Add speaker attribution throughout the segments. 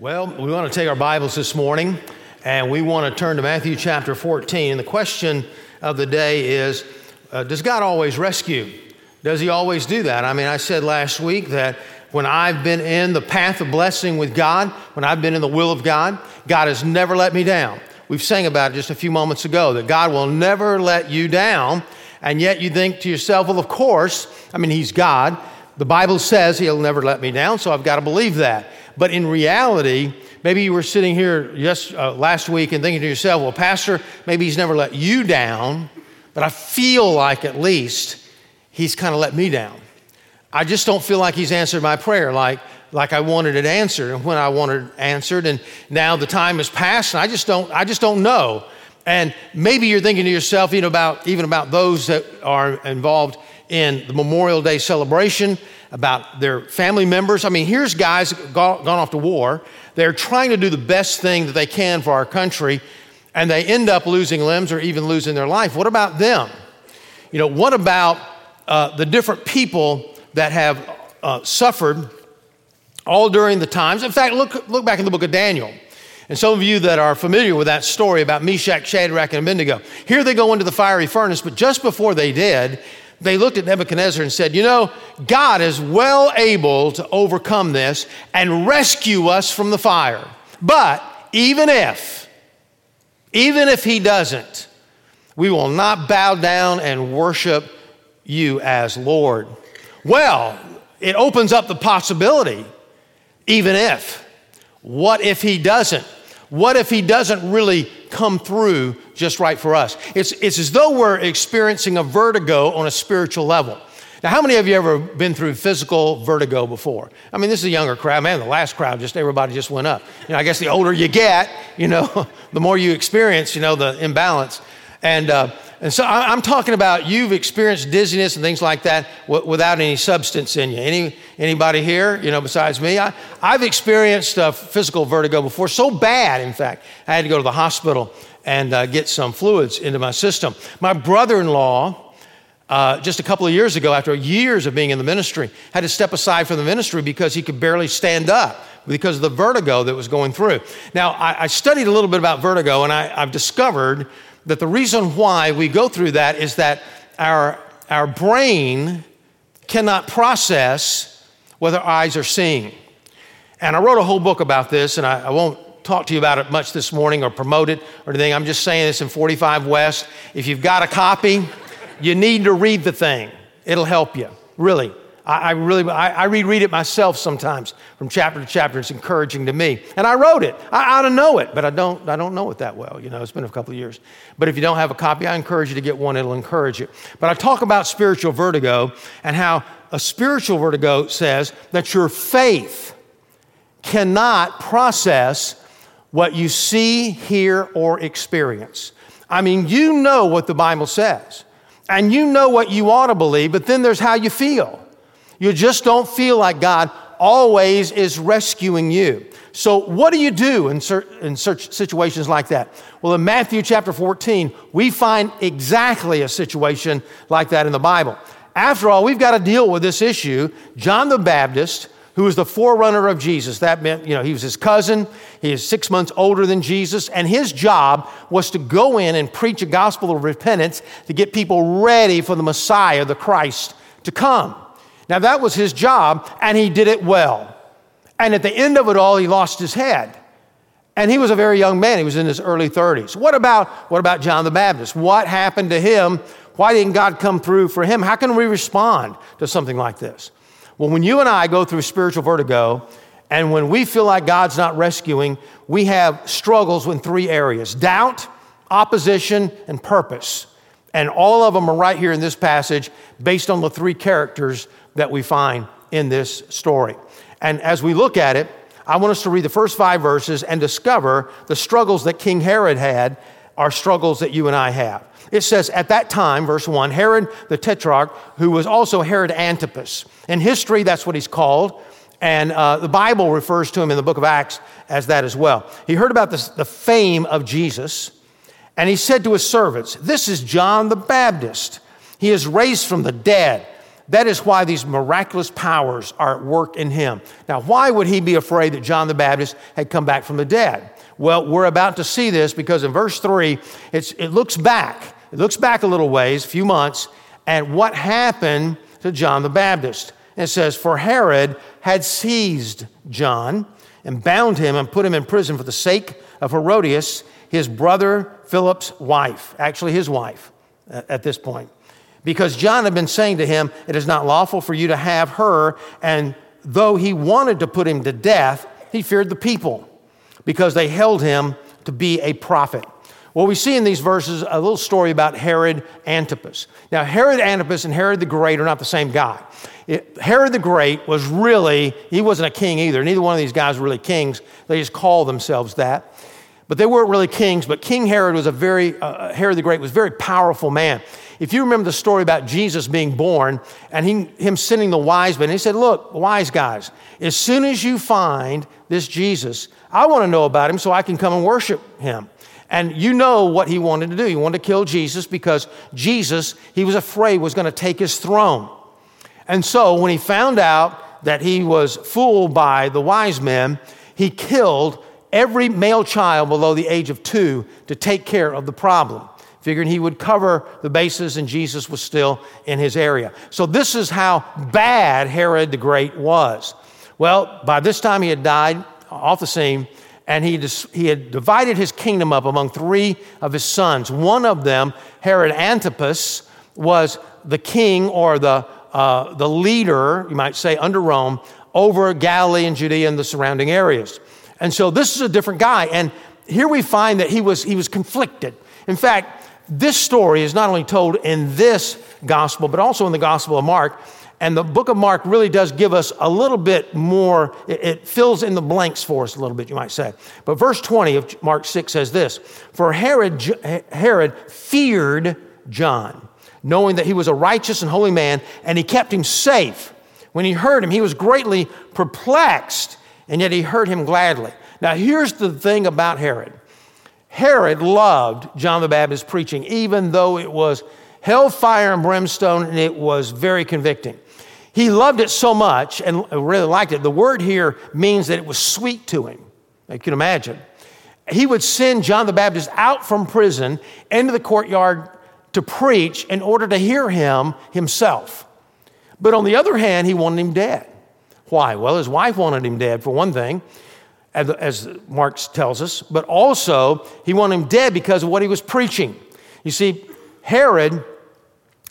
Speaker 1: Well, we want to take our Bibles this morning and we want to turn to Matthew chapter 14. And the question of the day is uh, Does God always rescue? Does He always do that? I mean, I said last week that when I've been in the path of blessing with God, when I've been in the will of God, God has never let me down. We've sang about it just a few moments ago that God will never let you down. And yet you think to yourself, well, of course, I mean, He's God. The Bible says He'll never let me down, so I've got to believe that. But in reality, maybe you were sitting here just uh, last week and thinking to yourself, well, Pastor, maybe He's never let you down, but I feel like at least He's kind of let me down. I just don't feel like He's answered my prayer like, like I wanted it answered and when I wanted it answered. And now the time has passed and I just don't, I just don't know. And maybe you're thinking to yourself, you know, about even about those that are involved in the Memorial Day celebration, about their family members. I mean, here's guys gone, off to war. They're trying to do the best thing that they can for our country, and they end up losing limbs or even losing their life. What about them? You know, what about uh, the different people that have uh, suffered all during the times? In fact, look, look back in the book of Daniel. And some of you that are familiar with that story about Meshach, Shadrach, and Abednego, here they go into the fiery furnace, but just before they did, they looked at Nebuchadnezzar and said, You know, God is well able to overcome this and rescue us from the fire. But even if, even if He doesn't, we will not bow down and worship you as Lord. Well, it opens up the possibility, even if. What if He doesn't? What if he doesn't really come through just right for us? It's, it's as though we're experiencing a vertigo on a spiritual level. Now, how many of you ever been through physical vertigo before? I mean, this is a younger crowd. Man, the last crowd, just everybody just went up. You know, I guess the older you get, you know, the more you experience, you know, the imbalance. And, uh, and so I'm talking about you've experienced dizziness and things like that without any substance in you. Any, anybody here, you know, besides me? I, I've experienced uh, physical vertigo before, so bad, in fact, I had to go to the hospital and uh, get some fluids into my system. My brother in law, uh, just a couple of years ago, after years of being in the ministry, had to step aside from the ministry because he could barely stand up because of the vertigo that was going through. Now, I, I studied a little bit about vertigo, and I, I've discovered that the reason why we go through that is that our, our brain cannot process what our eyes are seeing. And I wrote a whole book about this, and I, I won't talk to you about it much this morning or promote it or anything. I'm just saying this in 45 West. If you've got a copy, you need to read the thing. It'll help you, really. I, I really, I, I, reread it myself sometimes from chapter to chapter. It's encouraging to me. And I wrote it. I ought to know it, but I don't, I don't know it that well. You know, it's been a couple of years. But if you don't have a copy, I encourage you to get one. It'll encourage you. But I talk about spiritual vertigo and how a spiritual vertigo says that your faith cannot process what you see, hear, or experience. I mean, you know what the Bible says, and you know what you ought to believe, but then there's how you feel. You just don't feel like God always is rescuing you. So, what do you do in, in situations like that? Well, in Matthew chapter 14, we find exactly a situation like that in the Bible. After all, we've got to deal with this issue. John the Baptist, who was the forerunner of Jesus, that meant, you know, he was his cousin, he is six months older than Jesus, and his job was to go in and preach a gospel of repentance to get people ready for the Messiah, the Christ, to come. Now, that was his job, and he did it well. And at the end of it all, he lost his head. And he was a very young man. He was in his early 30s. What about, what about John the Baptist? What happened to him? Why didn't God come through for him? How can we respond to something like this? Well, when you and I go through spiritual vertigo, and when we feel like God's not rescuing, we have struggles in three areas doubt, opposition, and purpose. And all of them are right here in this passage based on the three characters that we find in this story. And as we look at it, I want us to read the first five verses and discover the struggles that King Herod had are struggles that you and I have. It says, at that time, verse 1, Herod the Tetrarch, who was also Herod Antipas. In history, that's what he's called. And uh, the Bible refers to him in the book of Acts as that as well. He heard about this, the fame of Jesus, and he said to his servants, This is John the Baptist. He is raised from the dead that is why these miraculous powers are at work in him. Now, why would he be afraid that John the Baptist had come back from the dead? Well, we're about to see this because in verse 3, it looks back. It looks back a little ways, a few months, and what happened to John the Baptist. And it says, For Herod had seized John and bound him and put him in prison for the sake of Herodias, his brother Philip's wife, actually his wife at this point. Because John had been saying to him, It is not lawful for you to have her. And though he wanted to put him to death, he feared the people because they held him to be a prophet. Well, we see in these verses a little story about Herod Antipas. Now, Herod Antipas and Herod the Great are not the same guy. It, Herod the Great was really, he wasn't a king either. Neither one of these guys were really kings. They just called themselves that. But they weren't really kings. But King Herod was a very, uh, Herod the Great was a very powerful man. If you remember the story about Jesus being born and he, him sending the wise men, he said, Look, wise guys, as soon as you find this Jesus, I want to know about him so I can come and worship him. And you know what he wanted to do. He wanted to kill Jesus because Jesus, he was afraid, was going to take his throne. And so when he found out that he was fooled by the wise men, he killed every male child below the age of two to take care of the problem figuring he would cover the bases and Jesus was still in his area. So, this is how bad Herod the Great was. Well, by this time he had died off the scene, and he, he had divided his kingdom up among three of his sons. One of them, Herod Antipas, was the king or the, uh, the leader, you might say, under Rome over Galilee and Judea and the surrounding areas. And so this is a different guy. And here we find that he was, he was conflicted. In fact, this story is not only told in this gospel, but also in the Gospel of Mark. And the book of Mark really does give us a little bit more, it, it, fills in the blanks for us a little bit, you might say. But verse 20 of Mark 6 says this For Herod, Herod feared John, knowing that he was a righteous and holy man, and he kept him safe. When he heard him, he was greatly perplexed, and yet he heard him gladly. Now, here's the thing about Herod Herod loved John the Baptist preaching, even though it was hellfire and brimstone and it was very convicting. He loved it so much and really liked it. The word here means that it was sweet to him. You can imagine. He would send John the Baptist out from prison into the courtyard to preach in order to hear him himself. But on the other hand, he wanted him dead. Why? Well, his wife wanted him dead, for one thing as Mark tells us, but also he wanted him dead because of what he was preaching. You see, Herod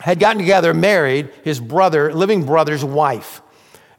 Speaker 1: had gotten together, married his brother, living brother's wife,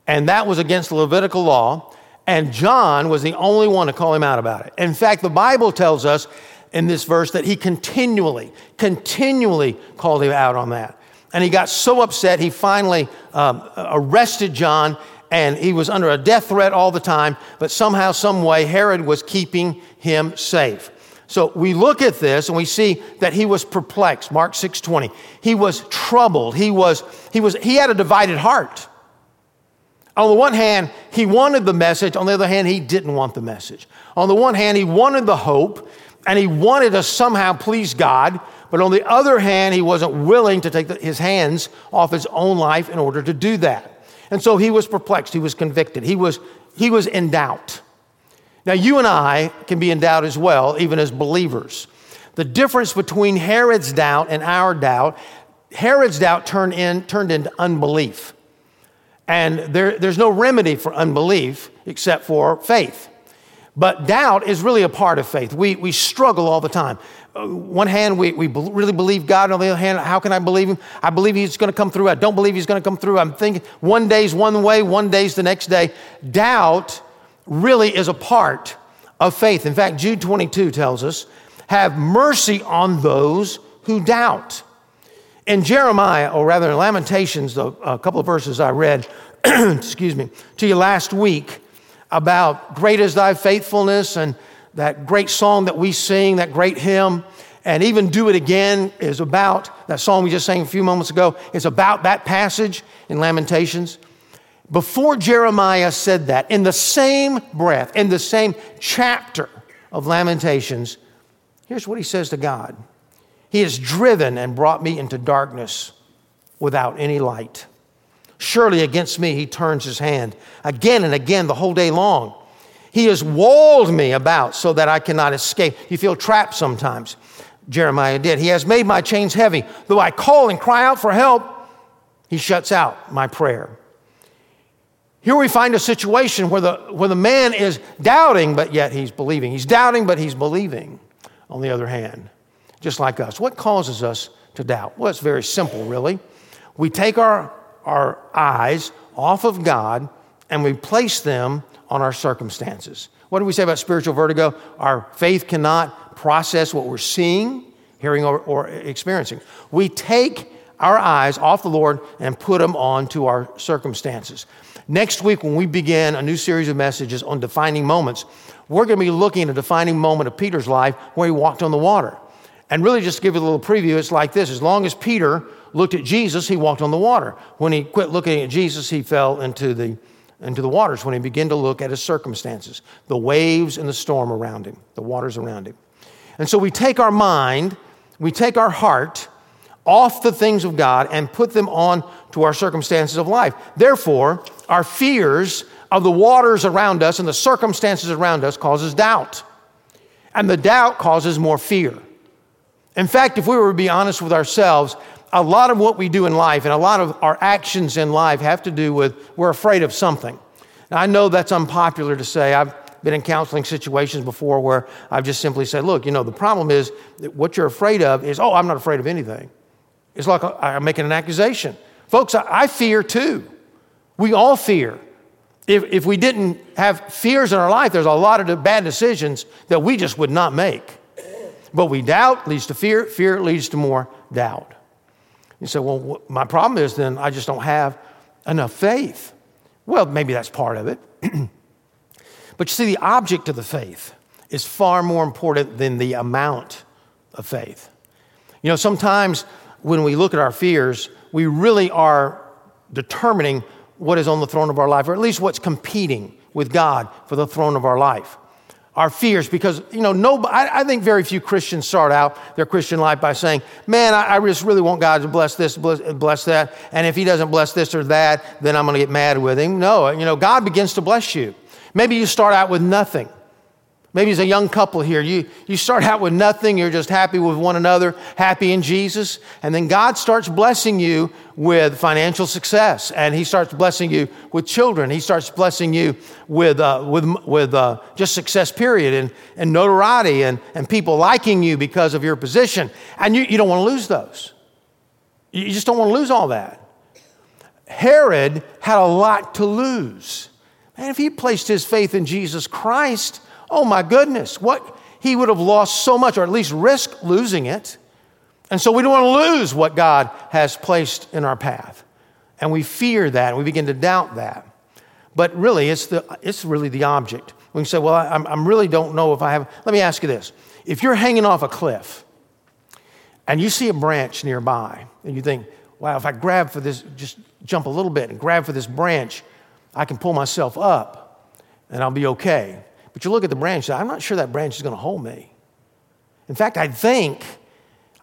Speaker 1: and that was against the Levitical law. And John was the only one to call him out about it. In fact, the Bible tells us in this verse that he continually, continually called him out on that. And he got so upset, he finally um, arrested John and he was under a death threat all the time, but somehow, some way, Herod was keeping him safe. So we look at this and we see that he was perplexed. Mark 6:20. He was troubled. He was he was he had a divided heart. On the one hand, he wanted the message. On the other hand, he didn't want the message. On the one hand, he wanted the hope and he wanted to somehow please God. But on the other hand, he wasn't willing to take his hands off his own life in order to do that. And so he was perplexed, he was convicted, he was, he was in doubt. Now, you and I can be in doubt as well, even as believers. The difference between Herod's doubt and our doubt, Herod's doubt turned, in, turned into unbelief. And there, there's no remedy for unbelief except for faith. But doubt is really a part of faith. We, we struggle all the time Uh, one hand, we, we really believe God. On the other hand, how can I believe Him? I believe He's going to come through. I don't believe He's going to come through. I'm thinking one day's one way, one day's the next day. Doubt really is a part of faith. In fact, Jude 22 tells us, have mercy on those who doubt. In Jeremiah, or rather in Lamentations, the, a couple of verses I read, excuse me, to you last week about great is thy faithfulness and that great song that we sing, that great hymn, and even Do It Again is about that song we just sang a few moments ago, is about that passage in Lamentations. Before Jeremiah said that, in the same breath, in the same chapter of Lamentations, here's what he says to God He has driven and brought me into darkness without any light. Surely against me he turns his hand again and again the whole day long. He has walled me about so that I cannot escape. You feel trapped sometimes. Jeremiah did. He has made my chains heavy. Though I call and cry out for help, he shuts out my prayer. Here we find a situation where the, where the man is doubting, but yet he's believing. He's doubting, but he's believing, on the other hand, just like us. What causes us to doubt? Well, it's very simple, really. We take our, our eyes off of God and we place them on our circumstances. What do we say about spiritual vertigo? Our faith cannot process what we're seeing, hearing, or, or experiencing. We take our eyes off the Lord and put them onto our circumstances. Next week, when we begin a new series of messages on defining moments, we're going to be looking at a defining moment of Peter's life where he walked on the water. And really, just to give you a little preview, it's like this as long as Peter looked at Jesus, he walked on the water. When he quit looking at Jesus, he fell into the, into the waters. When he began to look at his circumstances, the waves and the storm around him, the waters around him. And so we take our mind, we take our heart off the things of God and put them on to our circumstances of life. Therefore, our fears of the waters around us and the circumstances around us causes doubt. And the doubt causes more fear. In fact, if we were to be honest with ourselves, a lot of what we do in life and a lot of our actions in life have to do with we're afraid of something. Now, I know that's unpopular to say. I've been in counseling situations before where I've just simply said, look, you know, the problem is that what you're afraid of is, oh, I'm not afraid of anything. It's like I'm making an accusation. Folks, I fear too. We all fear. If, if we didn't have fears in our life, there's a lot of bad decisions that we just would not make. But we doubt leads to fear, fear leads to more doubt. You say, well, my problem is then I just don't have enough faith. Well, maybe that's part of it. but you see, the object of the faith is far more important than the amount of faith. You know, sometimes when we look at our fears, we really are determining what is on the throne of our life, or at least what's competing with God for the throne of our life. Our fears, because, you know, no, I, I think very few Christians start out their Christian life by saying, Man, I, I just really want God to bless this, bless, bless that. And if He doesn't bless this or that, then I'm going to get mad with Him. No, you know, God begins to bless you. Maybe you start out with nothing. Maybe as a young couple here, you, you start out with nothing, you're just happy with one another, happy in Jesus, and then God starts blessing you with financial success, and He starts blessing you with children, He starts blessing you with, uh, with, with uh, just success, period, and, and notoriety, and, and people liking you because of your position. And you, you don't want to lose those. You just don't want to lose all that. Herod had a lot to lose. And if he placed his faith in Jesus Christ, Oh my goodness, what he would have lost so much, or at least risk losing it. And so we don't want to lose what God has placed in our path. And we fear that, and we begin to doubt that. But really, it's, the, it's really the object. We can say, well, I, I really don't know if I have. Let me ask you this. If you're hanging off a cliff and you see a branch nearby, and you think, wow, if I grab for this, just jump a little bit and grab for this branch, I can pull myself up and I'll be okay. But you look at the branch, I'm not sure that branch is going to hold me. In fact, I think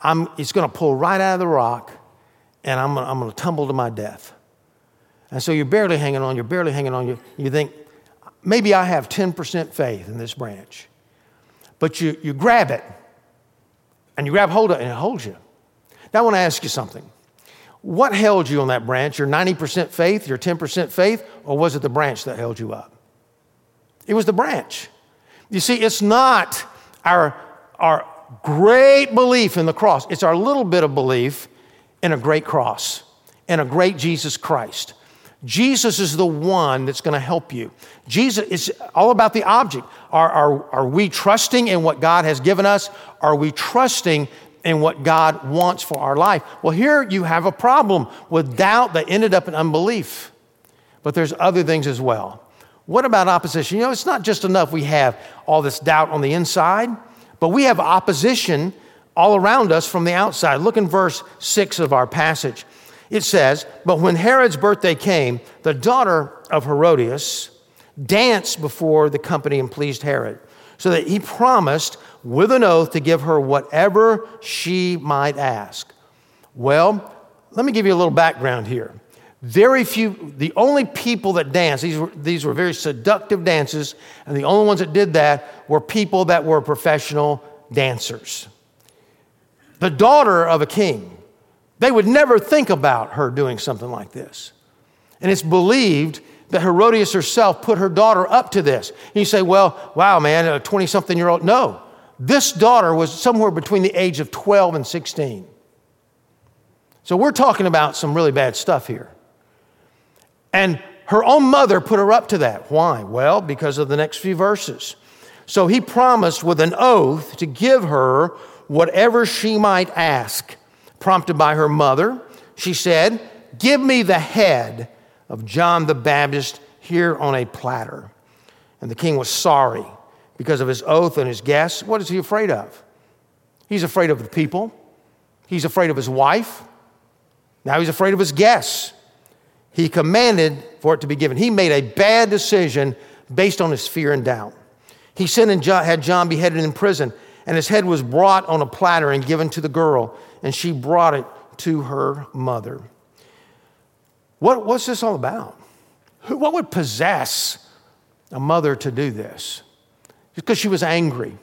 Speaker 1: I'm, it's going to pull right out of the rock and I'm, I'm going to tumble to my death. And so you're barely hanging on, you're barely hanging on. You, you think, maybe I have 10% faith in this branch. But you, you grab it and you grab hold of it and it holds you. Now I want to ask you something. What held you on that branch? Your 90% faith, your 10% faith, or was it the branch that held you up? It was the branch. You see, it's not our, our great belief in the cross, it's our little bit of belief in a great cross, in a great Jesus Christ. Jesus is the one that's going to help you. Jesus is all about the object. Are, are, are we trusting in what God has given us? Are we trusting in what God wants for our life? Well, here you have a problem with doubt that ended up in unbelief. But there's other things as well. What about opposition? You know, it's not just enough we have all this doubt on the inside, but we have opposition all around us from the outside. Look in verse 6 of our passage. It says, But when Herod's birthday came, the daughter of Herodias danced before the company and pleased Herod, so that he promised with an oath to give her whatever she might ask. Well, let me give you a little background here. Very few, the only people that danced, these were, these were very seductive dances, and the only ones that did that were people that were professional dancers. The daughter of a king, they would never think about her doing something like this. And it's believed that Herodias herself put her daughter up to this. And you say, well, wow, man, a 20 something year old. No, this daughter was somewhere between the age of 12 and 16. So we're talking about some really bad stuff here. And her own mother put her up to that. Why? Well, because of the next few verses. So he promised with an oath to give her whatever she might ask. Prompted by her mother, she said, Give me the head of John the Baptist here on a platter. And the king was sorry because of his oath and his guests. What is he afraid of? He's afraid of the people, he's afraid of his wife, now he's afraid of his guests. He commanded for it to be given. He made a bad decision based on his fear and doubt. He sent and had John beheaded in prison, and his head was brought on a platter and given to the girl, and she brought it to her mother. What, what's this all about? What would possess a mother to do this? Because she was angry.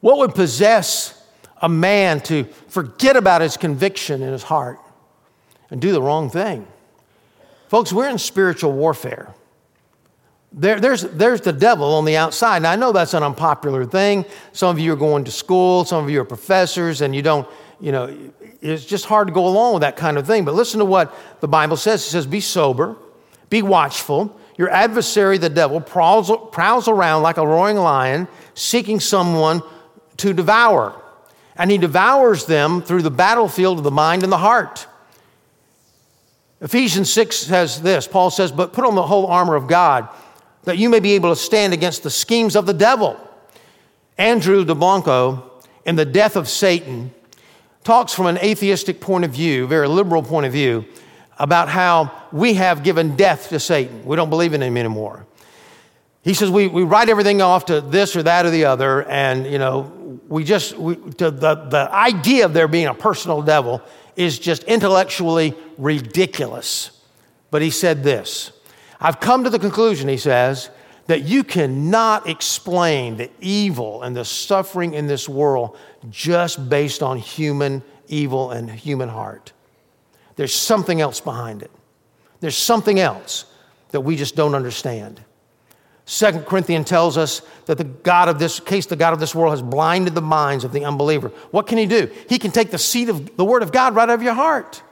Speaker 1: What would possess a man to forget about his conviction in his heart and do the wrong thing? Folks, we're in spiritual warfare. There, there's, there's the devil on the outside. Now, I know that's an unpopular thing. Some of you are going to school, some of you are professors, and you don't, you know, it's just hard to go along with that kind of thing. But listen to what the Bible says it says, Be sober, be watchful. Your adversary, the devil, prowls, prowls around like a roaring lion, seeking someone to devour. And he devours them through the battlefield of the mind and the heart. Ephesians 6 says this Paul says, But put on the whole armor of God, that you may be able to stand against the schemes of the devil. Andrew Delbanco, in The Death of Satan, talks from an atheistic point of view, very liberal point of view, about how we have given death to Satan. We don't believe in him anymore. He says we, we write everything off to this or that or the other, and you know, we just we, the, the idea of there being a personal devil is just intellectually ridiculous. But he said this I've come to the conclusion, he says, that you cannot explain the evil and the suffering in this world just based on human evil and human heart. There's something else behind it. There's something else that we just don't understand. Second Corinthians tells us that the God of this case, the God of this world, has blinded the minds of the unbeliever. What can he do? He can take the seed of the word of God right out of your heart.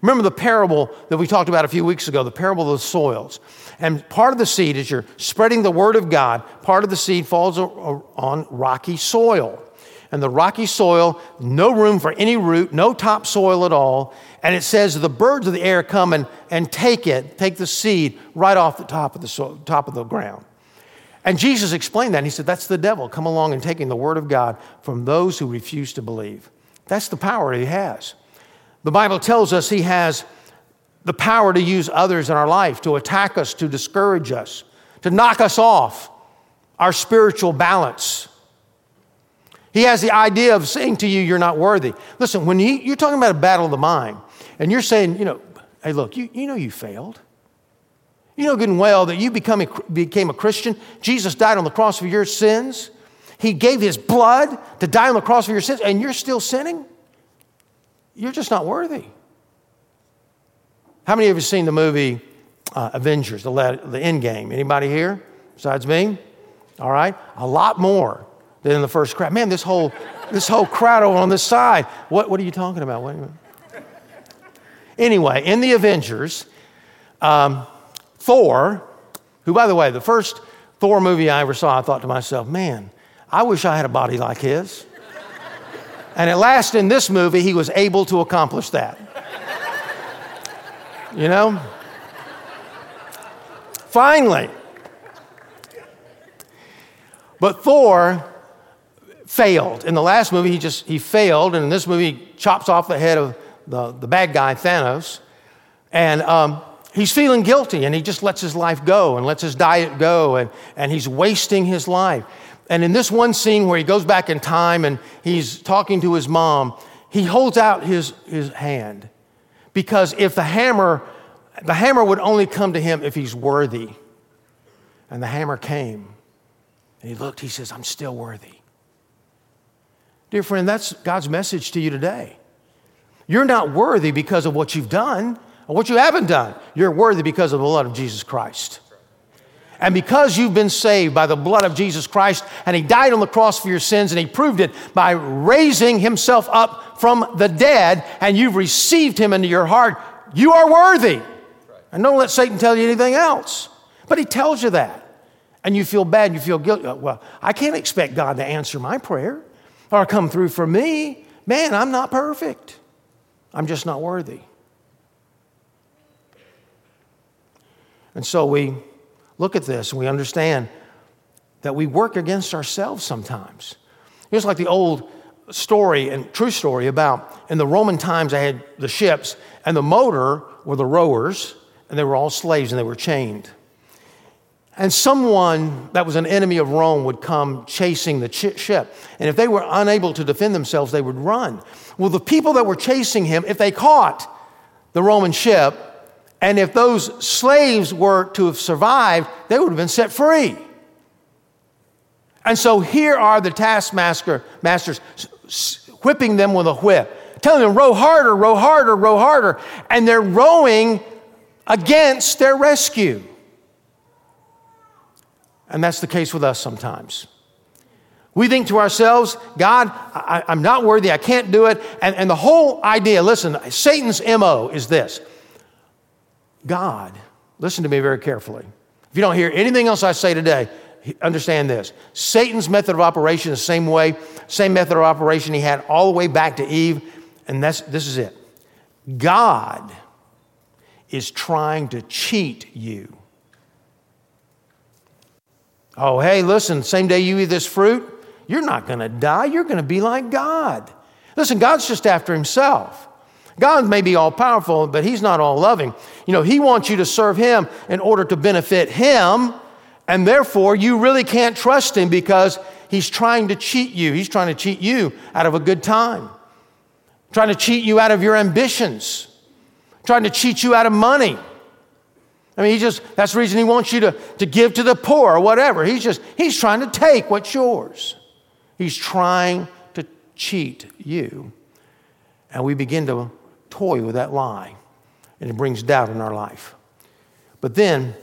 Speaker 1: Remember the parable that we talked about a few weeks ago, the parable of the soils. And part of the seed, as you're spreading the word of God, part of the seed falls on rocky soil. And the rocky soil, no room for any root, no topsoil at all. And it says the birds of the air come and, and take it, take the seed right off the top of the, soil, top of the ground. And Jesus explained that. And he said, That's the devil come along and taking the word of God from those who refuse to believe. That's the power he has. The Bible tells us he has the power to use others in our life, to attack us, to discourage us, to knock us off our spiritual balance. He has the idea of saying to you, You're not worthy. Listen, when you, you're talking about a battle of the mind, and you're saying, You know, hey, look, you, you know you failed. You know good and well that you become a, became a Christian. Jesus died on the cross for your sins. He gave his blood to die on the cross for your sins, and you're still sinning? You're just not worthy. How many of you have seen the movie uh, Avengers, the, the end game? Anybody here besides me? All right. A lot more than in the first crowd. Man, this whole, this whole crowd over on this side. What, what are you talking about? What, anyway, in the Avengers, um, Thor, who, by the way, the first Thor movie I ever saw, I thought to myself, man, I wish I had a body like his. And at last, in this movie, he was able to accomplish that. You know? Finally. But Thor failed. In the last movie, he just he failed, and in this movie, he chops off the head of the, the bad guy, Thanos. And um, he's feeling guilty, and he just lets his life go and lets his diet go, and, and he's wasting his life. And in this one scene where he goes back in time and he's talking to his mom, he holds out his, his hand Because if the hammer, the hammer would only come to him if he's worthy. And the hammer came. And he looked, he says, I'm still worthy. Dear friend, that's God's message to you today. You're not worthy because of what you've done or what you haven't done. You're worthy because of the blood of Jesus Christ. And because you've been saved by the blood of Jesus Christ, and He died on the cross for your sins, and He proved it by raising Himself up from the dead, and you've received Him into your heart, you are worthy. And don't let Satan tell you anything else. But He tells you that. And you feel bad, and you feel guilty. Uh, well, I can't expect God to answer my prayer or come through for me. Man, I'm not perfect. I'm just not worthy. And so we look at this and we understand that we work against ourselves sometimes. It's like the old story and true story about in the Roman times, they had the ships, and the motor were the rowers, and they were all slaves and they were chained. And someone that was an enemy of Rome would come chasing the ship. And if they were unable to defend themselves, they would run. Well, the people that were chasing him, if they caught the Roman ship, and if those slaves were to have survived, they would have been set free. And so here are the taskmaster masters whipping them with a whip, telling them, row harder, row harder, row harder. And they're rowing against their rescue. And that's the case with us sometimes. We think to ourselves, God, I, am not worthy, I can't do it. And, and the whole idea, listen, Satan's MO is this God, listen to me very carefully. If you don't hear anything else I say today, understand this. Satan's method of operation is the same way, same method of operation he had all the way back to Eve, and that's, this is it. God is trying to cheat you. Oh, hey, listen, same day you eat this fruit, you're not going to die. You're going to be like God. Listen, God's just after himself. God may be all powerful, but He's not all loving. You know, He wants you to serve Him in order to benefit Him, and therefore you really can't trust Him because He's trying to cheat you. He's trying to cheat you out of a good time, trying to cheat you out of your ambitions, trying to cheat you out of money. I mean, he just, that's the reason he wants you to, to give to the poor or whatever. He's just, he's trying to take what's yours. He's trying to cheat you. And we begin to toy with that lie, and it brings doubt in our life. But then,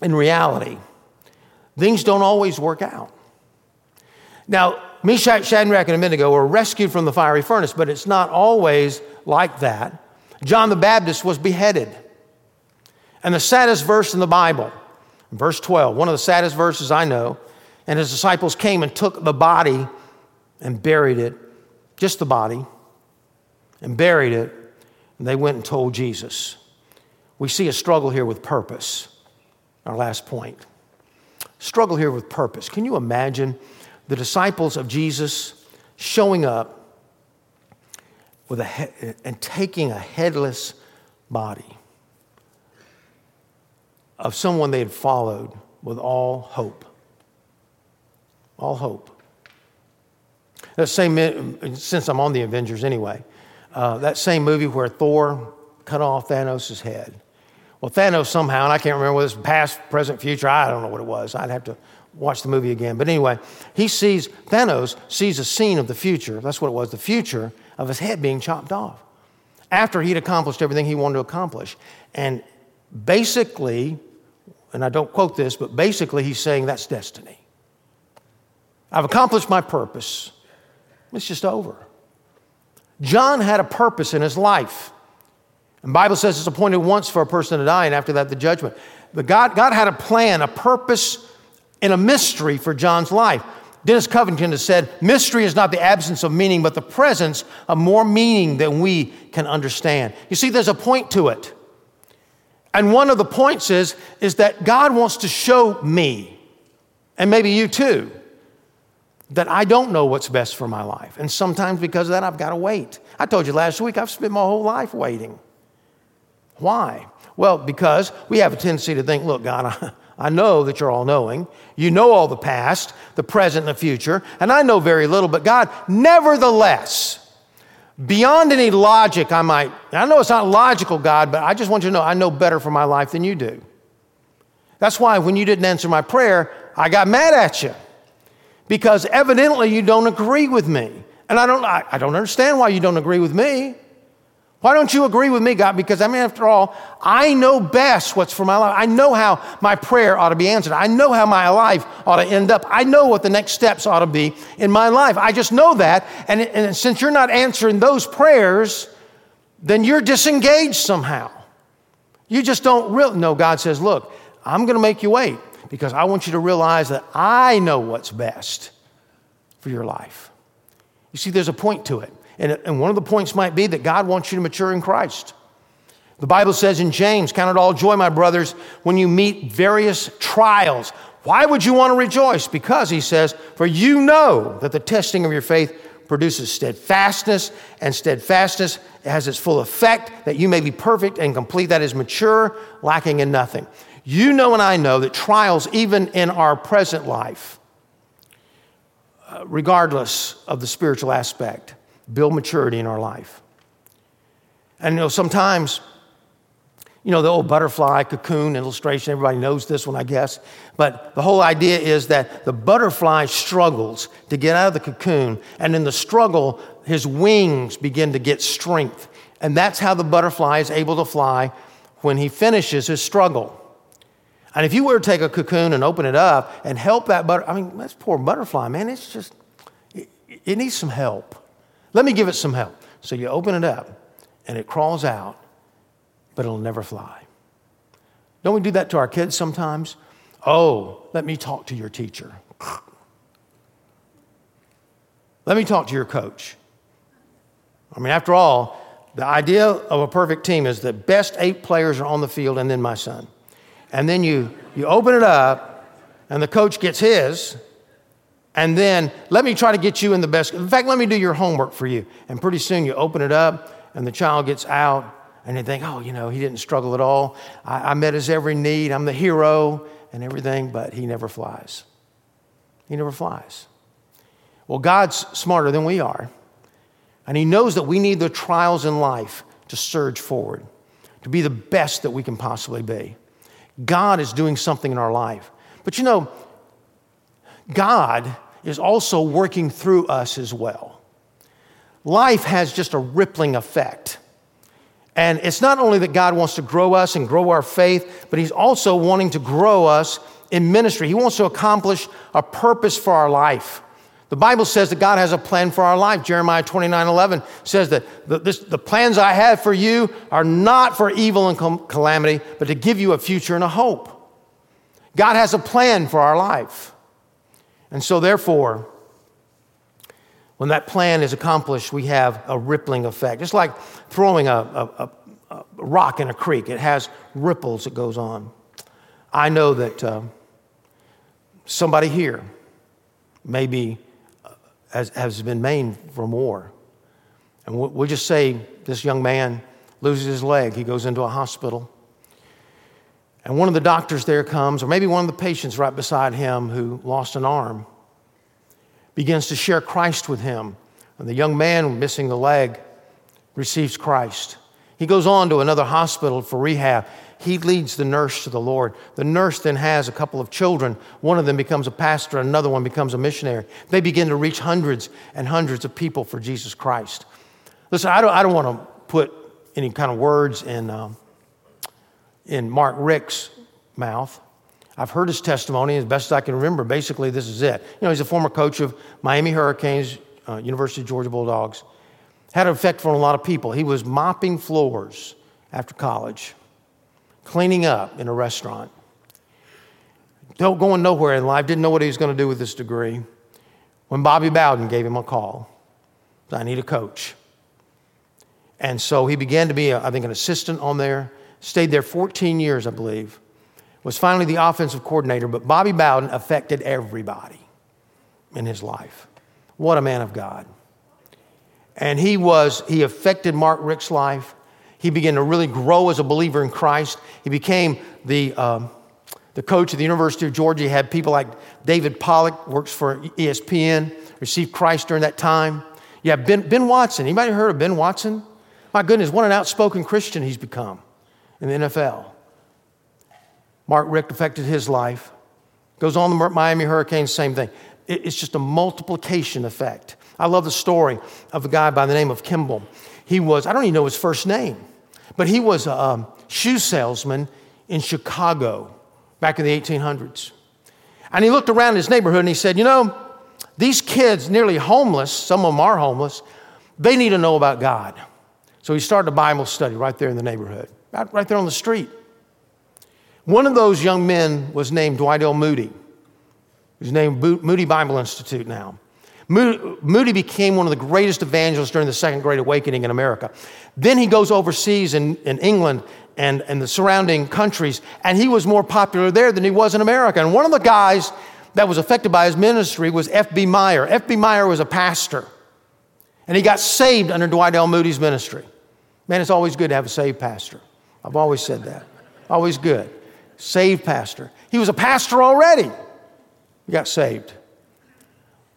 Speaker 1: in reality, things don't always work out. Now, Meshach, Shadrach, and Abednego were rescued from the fiery furnace, but it's not always like that. John the Baptist was beheaded. And the saddest verse in the Bible, verse 12, one of the saddest verses I know, and his disciples came and took the body and buried it, just the body, and buried it and they went and told Jesus. We see a struggle here with purpose. Our last point. Struggle here with purpose. Can you imagine the disciples of Jesus showing up with a he- and taking a headless body of someone they had followed with all hope? All hope. That same, since I'm on the Avengers anyway, uh, that same movie where Thor cut off Thanos' head. Well, Thanos somehow, and I can't remember whether it's past, present, future, I don't know what it was. I'd have to watch the movie again. But anyway, he sees, Thanos sees a scene of the future. That's what it was, the future of his head being chopped off. After he'd accomplished everything he wanted to accomplish. And basically, and I don't quote this, but basically he's saying that's destiny. I've accomplished my purpose. It's just over. John had a purpose in his life. And Bible says it's appointed once for a person to die, and after that, the judgment. But God, God had a plan, a purpose, and a mystery for John's life. Dennis Covington has said, Mystery is not the absence of meaning, but the presence of more meaning than we can understand. You see, there's a point to it. And one of the points is, is that God wants to show me, and maybe you too, that I don't know what's best for my life. And sometimes because of that, I've got to wait. I told you last week, I've spent my whole life waiting. Why? Well, because we have a tendency to think, look, God, I, I know that you're all knowing. You know all the past, the present, and the future, and I know very little, but God, nevertheless, Beyond any logic, I might, I know it's not logical, God, but I just want you to know I know better for my life than you do. That's why when you didn't answer my prayer, I got mad at you because evidently you don't agree with me. And I don't, I, I don't understand why you don't agree with me. Why don't you agree with me, God? Because I mean, after all, I know best what's for my life. I know how my prayer ought to be answered. I know how my life ought to end up. I know what the next steps ought to be in my life. I just know that. And, and since you're not answering those prayers, then you're disengaged somehow. You just don't really know. God says, Look, I'm going to make you wait because I want you to realize that I know what's best for your life. You see, there's a point to it. And, and one of the points might be that God wants you to mature in Christ. The Bible says in James, Count it all joy, my brothers, when you meet various trials. Why would you want to rejoice? Because, he says, for you know that the testing of your faith produces steadfastness, and steadfastness has its full effect, that you may be perfect and complete, that is mature, lacking in nothing. You know, and I know that trials, even in our present life, uh, regardless of the spiritual aspect, build maturity in our life. And you know, sometimes, you know, the old butterfly cocoon illustration, everybody knows this one, I guess. But the whole idea is that the butterfly struggles to get out of the cocoon, and in the struggle, his wings begin to get strength. And that's how the butterfly is able to fly when he finishes his struggle. And if you were to take a cocoon and open it up and help that butterfly, I mean, that's poor butterfly, man. It's just, it, it needs some help. Let me give it some help. So you open it up and it crawls out, but it'll never fly. Don't we do that to our kids sometimes? Oh, let me talk to your teacher. Let me talk to your coach. I mean, after all, the idea of a perfect team is the best eight players are on the field and then my son. And then you, you open it up and the coach gets his, and then let me try to get you in the best. In fact, let me do your homework for you. And pretty soon you open it up, and the child gets out, and they think, oh, you know, he didn't struggle at all. I, I met his every need. I'm the hero and everything, but he never flies. He never flies. Well, God's smarter than we are. And He knows that we need the trials in life to surge forward, to be the best that we can possibly be. God is doing something in our life. But you know, God is also working through us as well. Life has just a rippling effect. And it's not only that God wants to grow us and grow our faith, but He's also wanting to grow us in ministry. He wants to accomplish a purpose for our life. The Bible says that God has a plan for our life. Jeremiah 29 11 says that the, this, the plans I have for you are not for evil and calamity, but to give you a future and a hope. God has a plan for our life. And so, therefore, when that plan is accomplished, we have a rippling effect. It's like throwing a, a, a rock in a creek, it has ripples that goes on. I know that uh, somebody here maybe has, has been made from war. And we'll, we'll just say this young man loses his leg, he goes into a hospital. And one of the doctors there comes, or maybe one of the patients right beside him who lost an arm, begins to share Christ with him. And the young man missing the leg receives Christ. He goes on to another hospital for rehab. He leads the nurse to the Lord. The nurse then has a couple of children. One of them becomes a pastor, another one becomes a missionary. They begin to reach hundreds and hundreds of people for Jesus Christ. Listen, I don't, I don't want to put any kind of words in. Um, in Mark Richt's mouth. I've heard his testimony as best as I can remember. Basically, this is it. You know, he's a former coach of Miami Hurricanes, uh, University of Georgia Bulldogs. Had an effect on a lot of people. He was mopping floors after college, cleaning up in a restaurant. Don't going nowhere in life, didn't know what he was going to do with this degree. When Bobby Bowden gave him a call, I need a coach. And so he began to be, I think, an assistant on there stayed there 14 years, I believe, was finally the offensive coordinator, but Bobby Bowden affected everybody in his life. What a man of God. And he was, he affected Mark Richt's life. He began to really grow as a believer in Christ. He became the, um, the coach of the University of Georgia. He had people like David Pollack, works for ESPN, received Christ during that time. Have Ben, ben Watson. Anybody heard of Ben Watson? My goodness, what an outspoken Christian he's become in the NFL. Mark Richt affected his life. Goes on the Miami Hurricanes, same thing. It's just a multiplication effect. I love the story of a guy by the name of Kimball. He was, I don't even know his first name, but he was a um, shoe salesman in Chicago back in the 1800s. And he looked around his neighborhood and he said, You know, these kids, nearly homeless, some of them are homeless, they need to know about God. So he started a Bible study right there in the neighborhood, right there on the street. One of those young men was named Dwight L. Moody. He's named Moody Bible Institute now. Moody became one of the greatest evangelists during the Second Great Awakening in America. Then he goes overseas in, in England and, and the surrounding countries, and he was more popular there than he was in America. And one of the guys that was affected by his ministry was F.B. Meyer. F.B. Meyer was a pastor, and he got saved under Dwight L. Moody's ministry. Man, it's always good to have a saved pastor. I've always said that. Always good. Saved pastor. He was a pastor already. He got saved.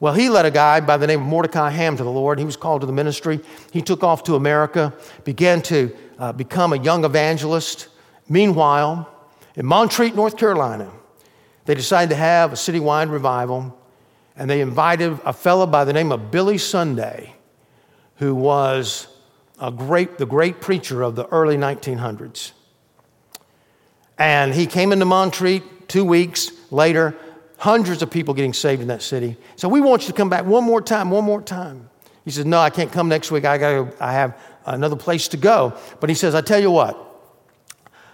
Speaker 1: Well, he led a guy by the name of Mordecai Ham to the Lord. He was called to the ministry. He took off to America, began to uh, become a young evangelist. Meanwhile, in Montreat, North Carolina, they decided to have a citywide revival, and they invited a fellow by the name of Billy Sunday, who was a great, the great preacher of the early 1900s. And he came into Montreat two weeks later, hundreds of people getting saved in that city. So we want you to come back one more time, one more time. He says, No, I can't come next week. I, gotta, I have another place to go. But he says, I tell you what,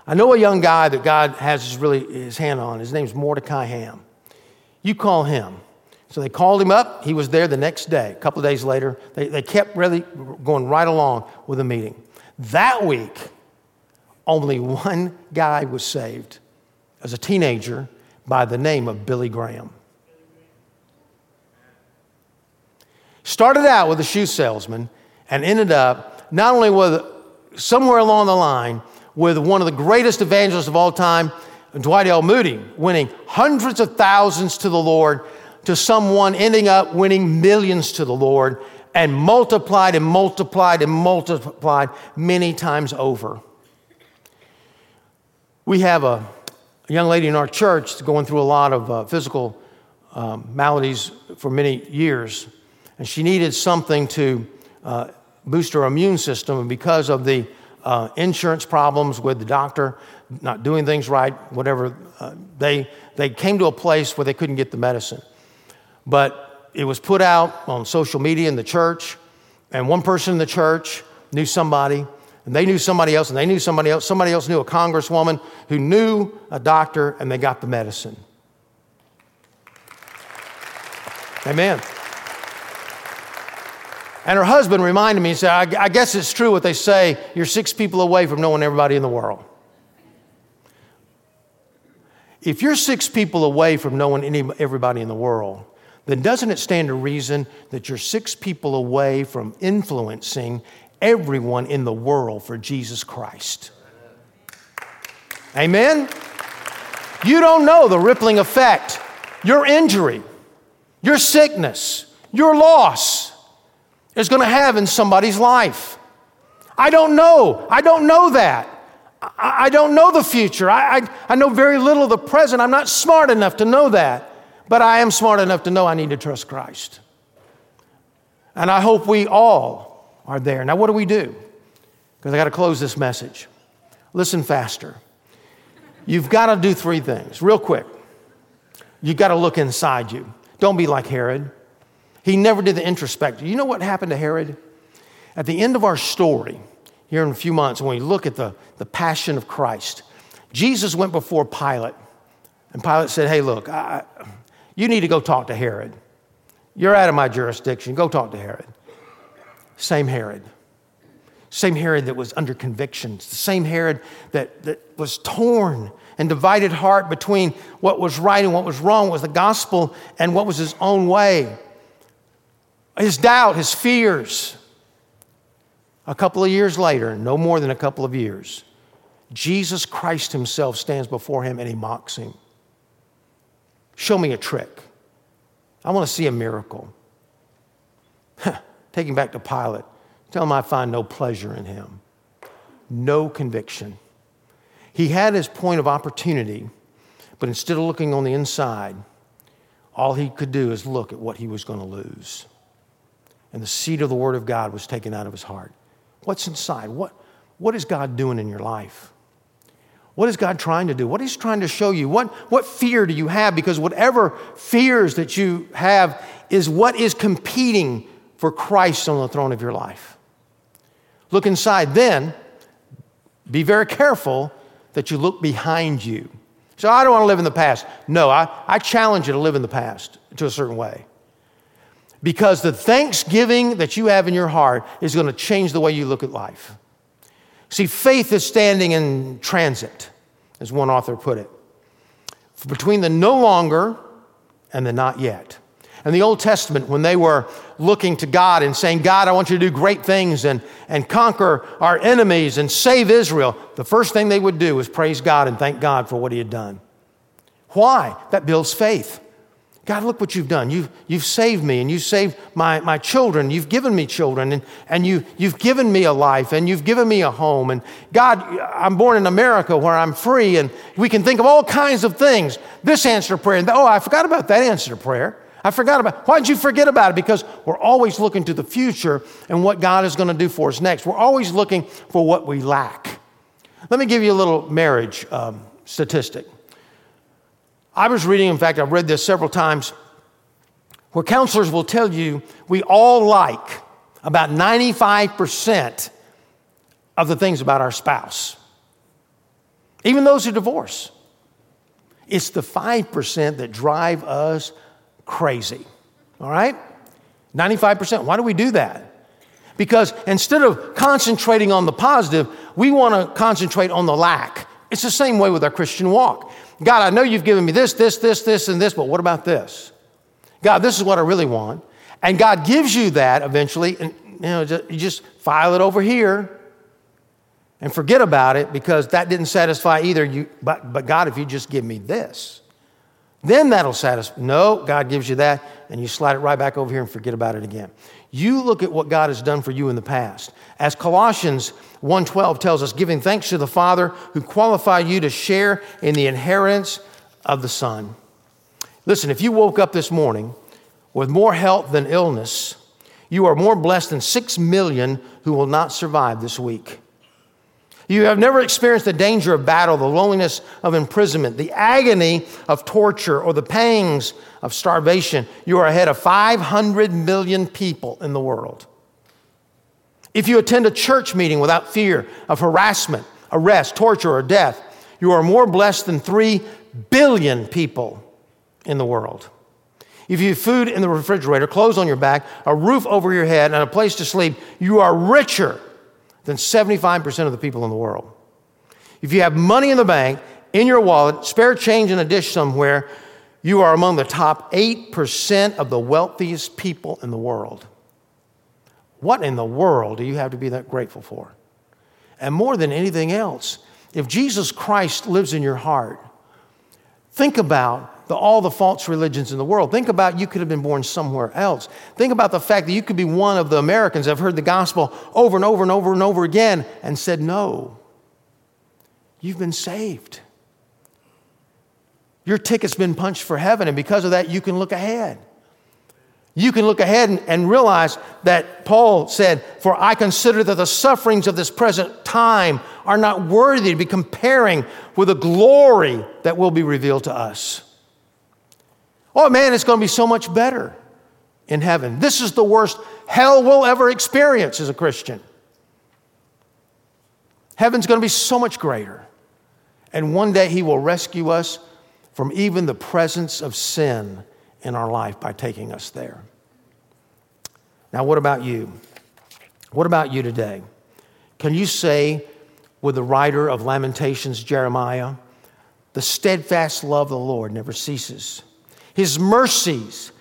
Speaker 1: I know a young guy that God has his, really, his hand on. His name's Mordecai Ham. You call him. So they called him up. He was there the next day. A couple of days later, they, they kept really going right along with the meeting. That week, only one guy was saved as a teenager by the name of Billy Graham. Started out with a shoe salesman and ended up not only with somewhere along the line with one of the greatest evangelists of all time, Dwight L. Moody, winning hundreds of thousands to the Lord, to someone ending up winning millions to the Lord and multiplied and multiplied and multiplied many times over. We have a a young lady in our church going through a lot of uh, physical um, maladies for many years, and she needed something to uh, boost her immune system. And because of the uh, insurance problems with the doctor not doing things right, whatever, uh, they, they came to a place where they couldn't get the medicine. But it was put out on social media in the church, and one person in the church knew somebody and they knew somebody else, and they knew somebody else. Somebody else knew a congresswoman who knew a doctor, and they got the medicine. Amen. And her husband reminded me, he said, I, I guess it's true what they say, you're six people away from knowing everybody in the world. If you're six people away from knowing any, everybody in the world, then doesn't it stand to reason that you're six people away from influencing everyone in the world for Jesus Christ. Amen? You don't know the rippling effect your injury, your sickness, your loss is going to have in somebody's life. I don't know. I don't know that. I, don't know the future. I, I, I know very little of the present. I'm not smart enough to know that. But I am smart enough to know I need to trust Christ. And I hope we all are there. Now, what do we do? Because I got to close this message. Listen faster. You've got to do three things, real quick. You've got to look inside you. Don't be like Herod. He never did the introspective. You know what happened to Herod? At the end of our story, here in a few months, when we look at the, the passion of Christ, Jesus went before Pilate, and Pilate said, Hey, look, I, you need to go talk to Herod. You're out of my jurisdiction. Go talk to Herod. Same Herod. Same Herod that was under convictions. The same Herod that, that was torn and divided heart between what was right and what was wrong, was the gospel and what was his own way. His doubt, his fears. A couple of years later, no more than a couple of years, Jesus Christ himself stands before him and he mocks him. Show me a trick. I want to see a miracle. Take him back to Pilate. Tell him I find no pleasure in him, no conviction. He had his point of opportunity, but instead of looking on the inside, all he could do is look at what he was going to lose. And the seed of the Word of God was taken out of his heart. What's inside? What, what is God doing in your life? What is God trying to do? What is He trying to show you? What, what fear do you have? Because whatever fears that you have is what is competing for Christ on the throne of your life. Look inside. Then, be very careful that you look behind you. So, I don't want to live in the past. No, I, I challenge you to live in the past to a certain way. Because the thanksgiving that you have in your heart is going to change the way you look at life. See, faith is standing in transit, as one author put it, between the no longer and the not yet. In the Old Testament, when they were looking to God and saying, God, I want you to do great things and, and conquer our enemies and save Israel, the first thing they would do was praise God and thank God for what He had done. Why? That builds faith. God, look what you've done. You've, you've saved me and you've saved my, my children. You've given me children and, and you, you've given me a life and you've given me a home. And God, I'm born in America where I'm free and we can think of all kinds of things. This answer to prayer. And, oh, I forgot about that answer to prayer. I forgot about Why'd you forget about it? Because we're always looking to the future and what God is going to do for us next. We're always looking for what we lack. Let me give you a little marriage um, statistic. I was reading, in fact, I've read this several times, where counselors will tell you we all like about 95% of the things about our spouse, even those who divorce. It's the 5% that drive us crazy, all right? 95%. Why do we do that? Because instead of concentrating on the positive, we want to concentrate on the lack. It's the same way with our Christian walk. God, I know you've given me this, this, this, this, and this, but what about this? God, this is what I really want. And God gives you that eventually, and you know, you just file it over here and forget about it because that didn't satisfy either you. But, but God, if you just give me this, then that'll satisfy. No, God gives you that, and you slide it right back over here and forget about it again. You look at what God has done for you in the past. As Colossians 1:12 tells us, giving thanks to the Father who qualified you to share in the inheritance of the Son. Listen, if you woke up this morning with more health than illness, you are more blessed than 6 million who will not survive this week. You have never experienced the danger of battle, the loneliness of imprisonment, the agony of torture, or the pangs of starvation. You are ahead of 500 million people in the world. If you attend a church meeting without fear of harassment, arrest, torture, or death, you are more blessed than 3 billion people in the world. If you have food in the refrigerator, clothes on your back, a roof over your head, and a place to sleep, you are richer than 75% of the people in the world. If you have money in the bank, in your wallet, spare change in a dish somewhere, you are among the top 8% of the wealthiest people in the world. What in the world do you have to be that grateful for? And more than anything else, if Jesus Christ lives in your heart, think about the, all the false religions in the world. Think about you could have been born somewhere else. Think about the fact that you could be one of the Americans that have heard the gospel over and over and over and over again and said no. You've been saved. Your ticket's been punched for heaven, and because of that, you can look ahead you can look ahead and, and, realize that Paul said, For I consider that the sufferings of this present time are not worthy to be comparing with the glory that will be revealed to us. Oh man, it's going to be so much better in heaven. This is the worst hell we'll ever experience as a Christian. Heaven's going to be so much greater. And one day he will rescue us from even the presence of sin in our life by taking us there. Now, what about you? What about you today? Can you say with the writer of Lamentations, Jeremiah, the steadfast love of the Lord never ceases, his mercies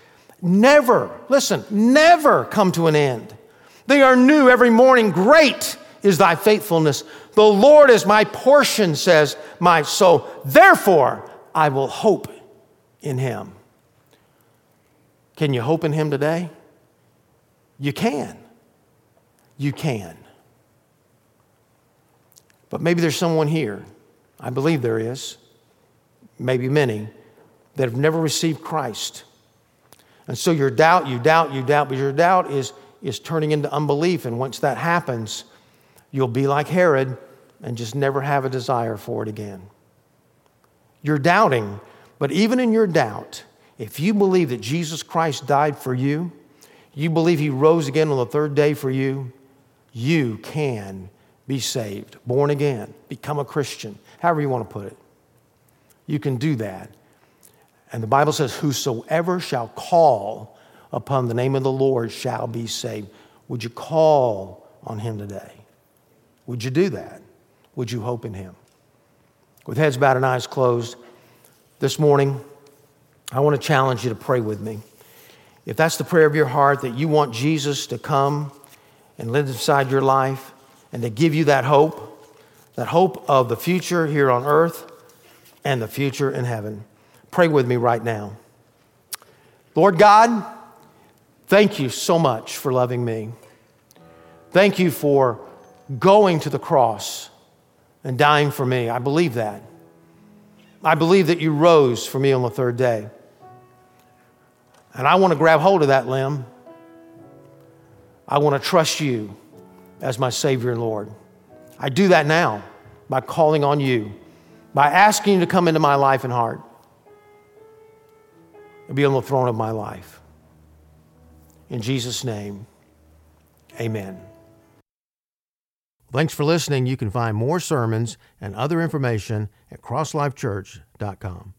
Speaker 1: never, listen, never come to an end. They are new every morning. Great is thy faithfulness. The Lord is my portion, says my soul. Therefore, I will hope in him. Can you hope in him today? You can. you can. But maybe there's someone here, I believe there is, maybe many, that have never received Christ. And so your doubt, you doubt, you doubt, but your doubt is, is turning into unbelief. And once that happens, you'll be like Herod and just never have a desire for it again. You're doubting, but even in your doubt, if you believe that Jesus Christ died for you, you believe he rose again on the third day for you, you can be saved, born again, become a Christian, however you want to put it. You can do that. And the Bible says, Whosoever shall call upon the name of the Lord shall be saved. Would you call on him today? Would you do that? Would you hope in him? With heads bowed and eyes closed, this morning, I want to challenge you to pray with me. If that's the prayer of your heart, that you want Jesus to come and live inside your life and to give you that hope, that hope of the future here on earth and the future in heaven, pray with me right now. Lord God, thank you so much for loving me. Thank you for going to the cross and dying for me. I believe that. I believe that you rose for me on the third day. And I want to grab hold of that limb. I want to trust you as my Savior and Lord. I do that now by calling on you, by asking you to come into my life and heart and be on the throne of my life. In Jesus' name, amen. Thanks for listening. You can find more sermons and other information at crosslifechurch.com.